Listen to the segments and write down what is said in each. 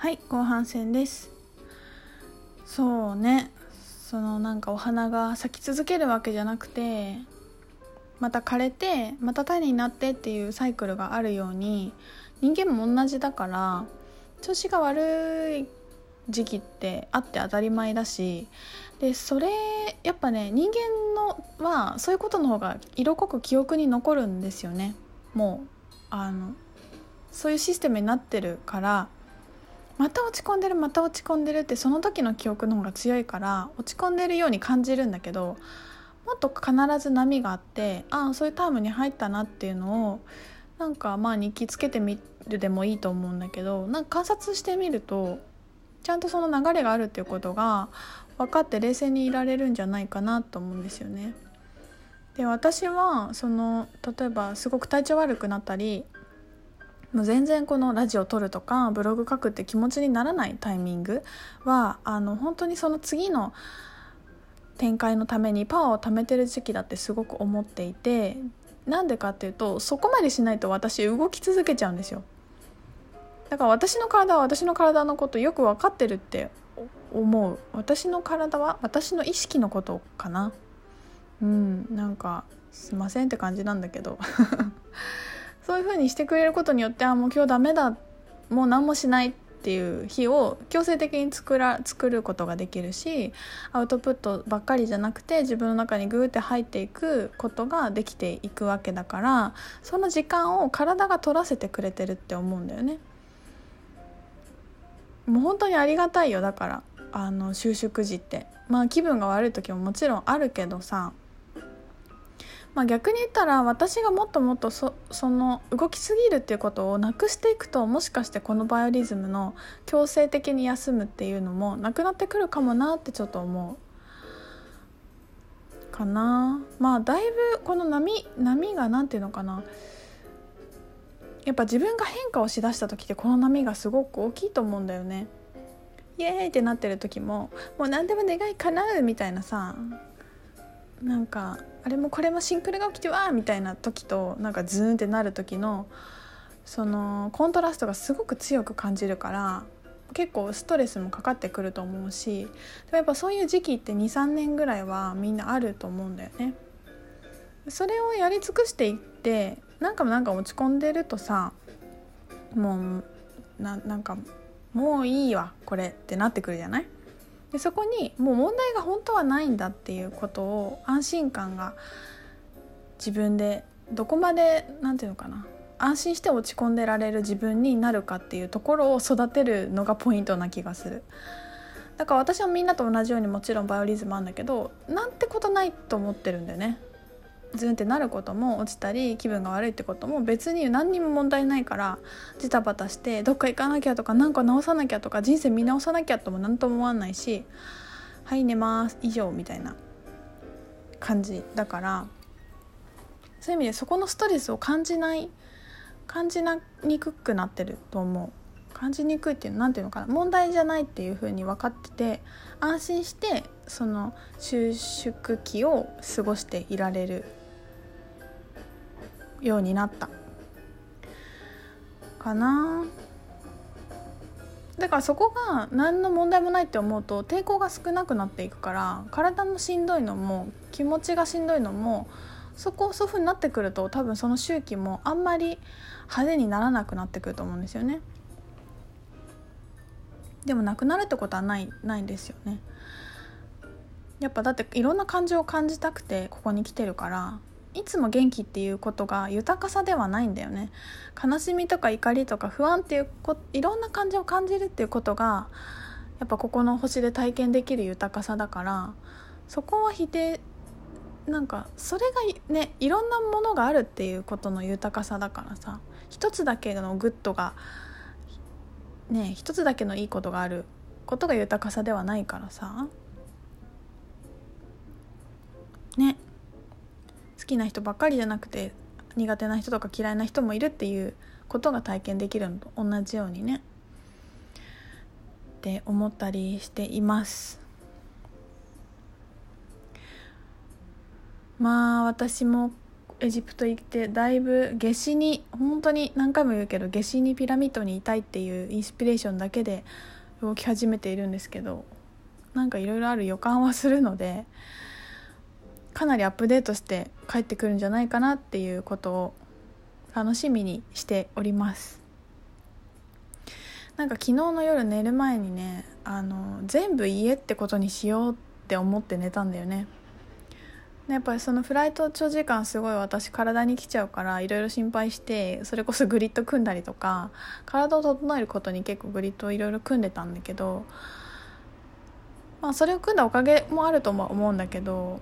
はい後半戦です。そうね。そのなんかお花が咲き続けるわけじゃなくてまた枯れてまた種になってっていうサイクルがあるように人間も同じだから調子が悪い時期ってあって当たり前だしでそれやっぱね人間のはそういうことの方が色濃く記憶に残るんですよね。もうあのそういうシステムになってるからまた落ち込んでるまた落ち込んでるってその時の記憶の方が強いから落ち込んでるように感じるんだけどもっと必ず波があってああそういうタームに入ったなっていうのをなんかまあ日記つけてみるでもいいと思うんだけどなんか観察してみるとちゃんとその流れがあるっていうことが分かって冷静にいられるんじゃないかなと思うんですよね。で私はその例えばすごく体調悪くなったりもう全然このラジオ撮るとかブログ書くって気持ちにならないタイミングはあの本当にその次の展開のためにパワーを貯めてる時期だってすごく思っていてなんでかっていうとそこまでしないと私動き続けちゃうんですよ。だから私の体は私の体のことよく分かってるって思う。私の体は私の意識のことかな。うんなんかすいませんって感じなんだけど。そういう風にしてくれることによってあもう今日ダメだもう何もしないっていう日を強制的に作ら作ることができるしアウトプットばっかりじゃなくて自分の中にグーって入っていくことができていくわけだからその時間を体が取らせてくれてるって思うんだよね。もう本当にありがたいよだからあの収縮時ってまあ気分が悪い時ももちろんあるけどさまあ、逆に言ったら私がもっともっとそその動きすぎるっていうことをなくしていくともしかしてこのバイオリズムの強制的に休むっていうのもなくなってくるかもなってちょっと思うかなまあだいぶこの波波が何て言うのかなやっぱ自分が変化をしだした時ってこの波がすごく大きいと思うんだよね。イエーイってなってる時ももう何でも願い叶うみたいなさなんかあれもこれもシンクルが起きてわみたいな時となんかズーンってなる時のそのコントラストがすごく強く感じるから結構ストレスもかかってくると思うしでもやっぱそういう時期って23年ぐらいはみんなあると思うんだよね。それをやり尽くしていってなんかなんか落ち込んでるとさもうななんかもういいわこれってなってくるじゃない？でそこにもう問題が本当はないんだっていうことを安心感が自分でどこまで何て言うのかな安心して落ち込んでられる自分になるかっていうところを育てるのがポイントな気がする。だから私はみんなと同じようにもちろんバイオリズムあるんだけどなんてことないと思ってるんだよね。ズンってなることも落ちたり気分が悪いってことも別に何にも問題ないからジタバタしてどっか行かなきゃとか何か直さなきゃとか人生見直さなきゃとも何とも思わないし「はい寝ます以上」みたいな感じだからそういう意味でそこのストレスを感じない感じなにくくなってると思う。感じにくいっていうの何ていうのかな問題じゃないっていうふうに分かってて安心してその収縮期を過ごしていられるようになったかなだからそこが何の問題もないって思うと抵抗が少なくなっていくから体のしんどいのも気持ちがしんどいのもそこそういうふうになってくると多分その周期もあんまり派手にならなくなってくると思うんですよね。でもなくなるってことはないないんですよね。やっぱだっていろんな感情を感じたくてここに来てるからいつも元気っていうことが豊かさではないんだよね。悲しみとか怒りとか不安っていうこいろんな感情を感じるっていうことがやっぱここの星で体験できる豊かさだからそこは否定なんかそれがねいろんなものがあるっていうことの豊かさだからさ一つだけの good がね一つだけのいいことがあることが豊かさではないからさ。ね。きな人ばっかりじゃなくて苦手な人とか嫌いな人もいるっていうことが体験できるのと同じようにね。って思ったりしています。まあ私もエジプト行ってだいぶ夏至に本当に何回も言うけど夏至にピラミッドにいたいっていうインスピレーションだけで動き始めているんですけどなんかいろいろある予感はするのでかなりアップデートして帰ってくるんじゃないかなっていうことを楽しみにしております。なんか昨日の夜寝る前にねあの全部家ってことにしようって思って寝たんだよね。やっぱりそのフライト長時間すごい私体に来ちゃうからいろいろ心配してそれこそグリッド組んだりとか体を整えることに結構グリッドをいろいろ組んでたんだけどまあそれを組んだおかげもあると思うんだけど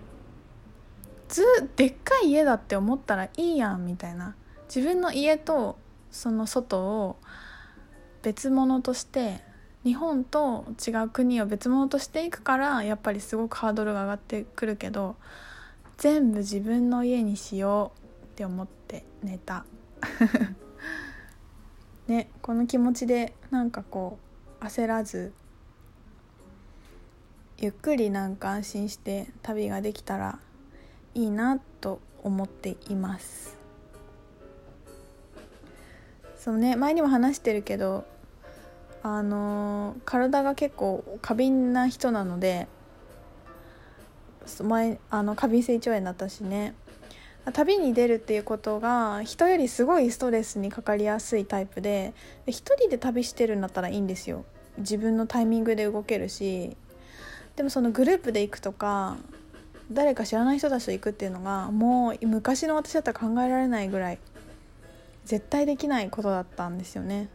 ずでっかい家だって思ったらいいやんみたいな。自分の家とその外を別物として日本と違う国を別物としていくからやっぱりすごくハードルが上がってくるけど全部自分の家にしようって思って寝た。ねこの気持ちでなんかこう焦らずゆっくりなんか安心して旅ができたらいいなと思っています。そうね前にも話してるけどあの、体が結構過敏な人なので前あの過敏性胃腸炎だったしね。旅に出るっていうことが人よりすごいストレスにかかりやすいタイプでで一人で旅してるんだったらいいんですよ。自分のタイミングで動けるし。でもそのグループで行くとか誰か知らない人たちと行くっていうのがもう昔の私だったら考えられないぐらい絶対できないことだったんですよね。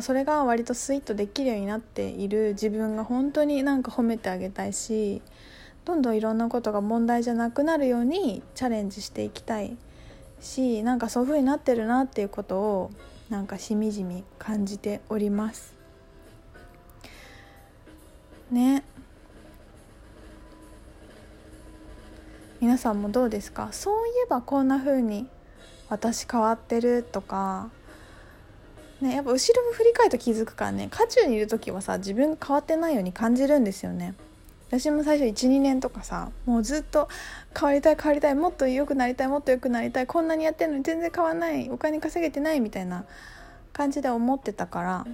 それが割とスイッとできるようになっている自分が本当になんか褒めてあげたいしどんどんいろんなことが問題じゃなくなるようにチャレンジしていきたいしなんかそういう風になってるなっていうことをなんかしみじみ感じております。ね。皆さんもどうですか？そういえばこんな風に私変わってるとか。ねやっぱ後ろを振り返ると気づくからね。渦中にいる時はさ自分変わってないように感じるんですよね。私も最初12年とかさもうずっと変わりたい変わりたいもっと良くなりたいもっと良くなりたいこんなにやってるのに全然変わんないお金稼げてないみたいな感じで思ってたから。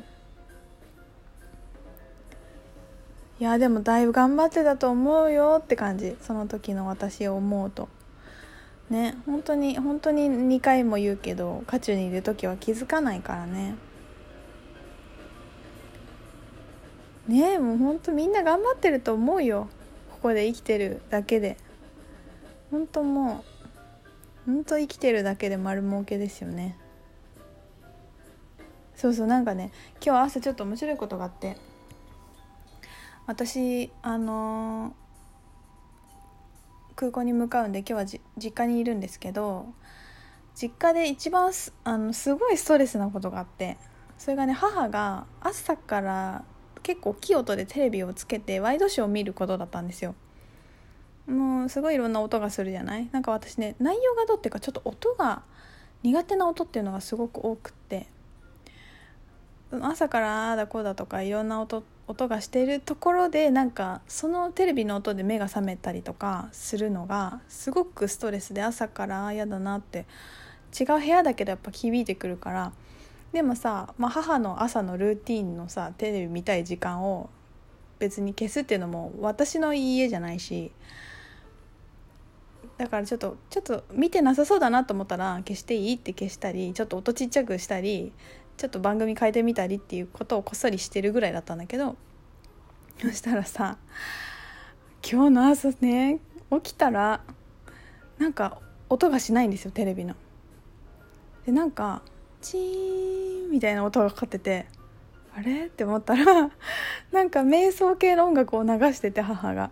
いやでもだいぶ頑張ってたと思うよって感じ。その時の私を思うと。ね本当に本当に2回も言うけど渦中にいる時は気づかないからね。ねえもうほんとみんな頑張ってると思うよ。ここで生きてるだけで。ほんともうほんと生きてるだけで丸儲けですよね。そうそうなんかね今日朝ちょっと面白いことがあって。私あの、空港に向かうんで今日は実家にいるんですけど実家で一番あのすごいストレスなことがあってそれがね母が朝から結構大きい音でテレビをつけてワイドショーを見ることだったんですよ。もうすごいいろんな音がするじゃない？なんか私ね内容がどうっていうかちょっと音が苦手な音っていうのがすごく多くって。朝からああだこうだとかいろんな音音がしているところでなんかそのテレビの音で目が覚めたりとかするのがすごくストレスで朝から嫌だなって違う部屋だけどやっぱ響いてくるからでもさ、まあ、母の朝のルーティンのさテレビ見たい時間を別に消すっていうのも私の家じゃないしだからちょっとちょっと見てなさそうだなと思ったら消していいって消したりちょっと音ちっちゃくしたりちょっと番組変えてみたりっていうことをこっそりしてるぐらいだったんだけどそしたらさ今日の朝ね起きたらなんか音がしないんですよテレビの。でなんかチーンみたいな音がかかっててあれ？って思ったら なんか瞑想系の音楽を流してて母が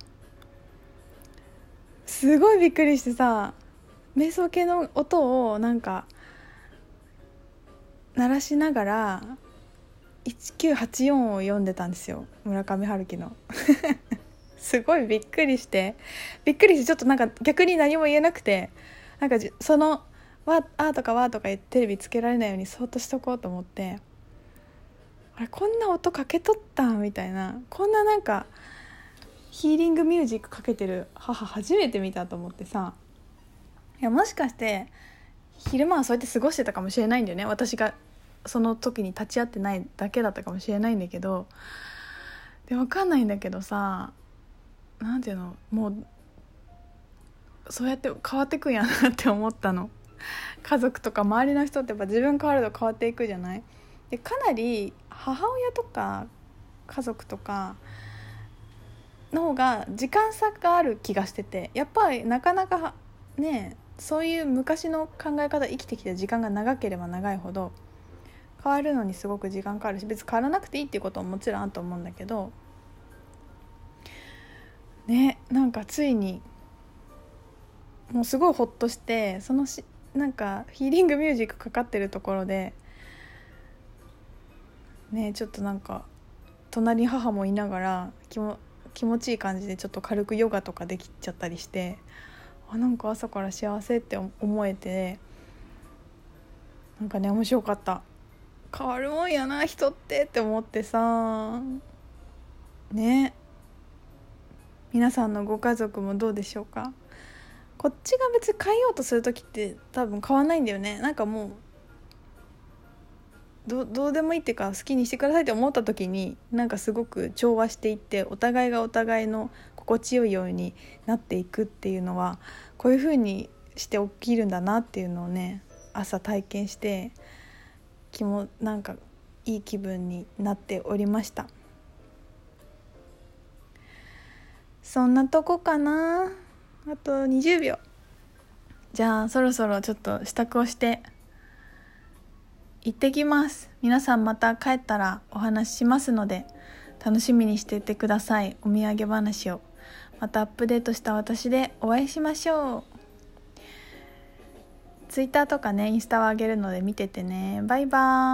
すごいびっくりしてさ瞑想系の音をなんか鳴らしながら1984を読んでたんですよ村上春樹の。すごいびっくりしてびっくりしてちょっとなんか逆に何も言えなくてなんかそのわあとかわとか言ってテレビつけられないようにそっとしとこうと思ってあれこんな音かけとったみたいな。こんななんかヒーリングミュージックかけてる母初めて見たと思ってさ。いやもしかして昼間はそうやって過ごしてたかもしれないんだよね。私がその時に立ち会ってないだけだったかもしれないんだけどで分かんないんだけどさなんていうのもうそうやって変わってくんやなって思ったの。家族とか周りの人ってやっぱ自分変わると変わっていくじゃない？でかなり母親とか家族とかの方が時間差がある気がしててやっぱりなかなかねそういう昔の考え方生きてきた時間が長ければ長いほど変わるのにすごく時間かかるし別に変わらなくていいっていうことももちろんあると思うんだけどねなんかついにもうすごいほっとしてそのしなんかヒーリングミュージックかかってるところでねちょっとなんか隣母もいながら気も気持ちいい感じでちょっと軽くヨガとかできちゃったりしてあなんか朝から幸せって思えてなんかね面白かった。変わるもんやな人ってって思ってさ。ね。皆さんのご家族もどうでしょうか？こっちが別に変えようとする時って多分変わんないんだよね。なんかもうどどうでもいいっていうか好きにしてくださいって思った時になんかすごく調和していってお互いがお互いの心地よいようになっていくっていうのはこういう風にして起きるんだなっていうのをね朝体験して気もなんかいい気分になっておりました。そんなとこかな？あと20秒。じゃあそろそろちょっと支度をして行ってきます。皆さんまた帰ったらお話ししますので楽しみにしていてください。お土産話を。またアップデートした私でお会いしましょう。Twitter とかねインスタを上げるので見ててね。バイバーイ。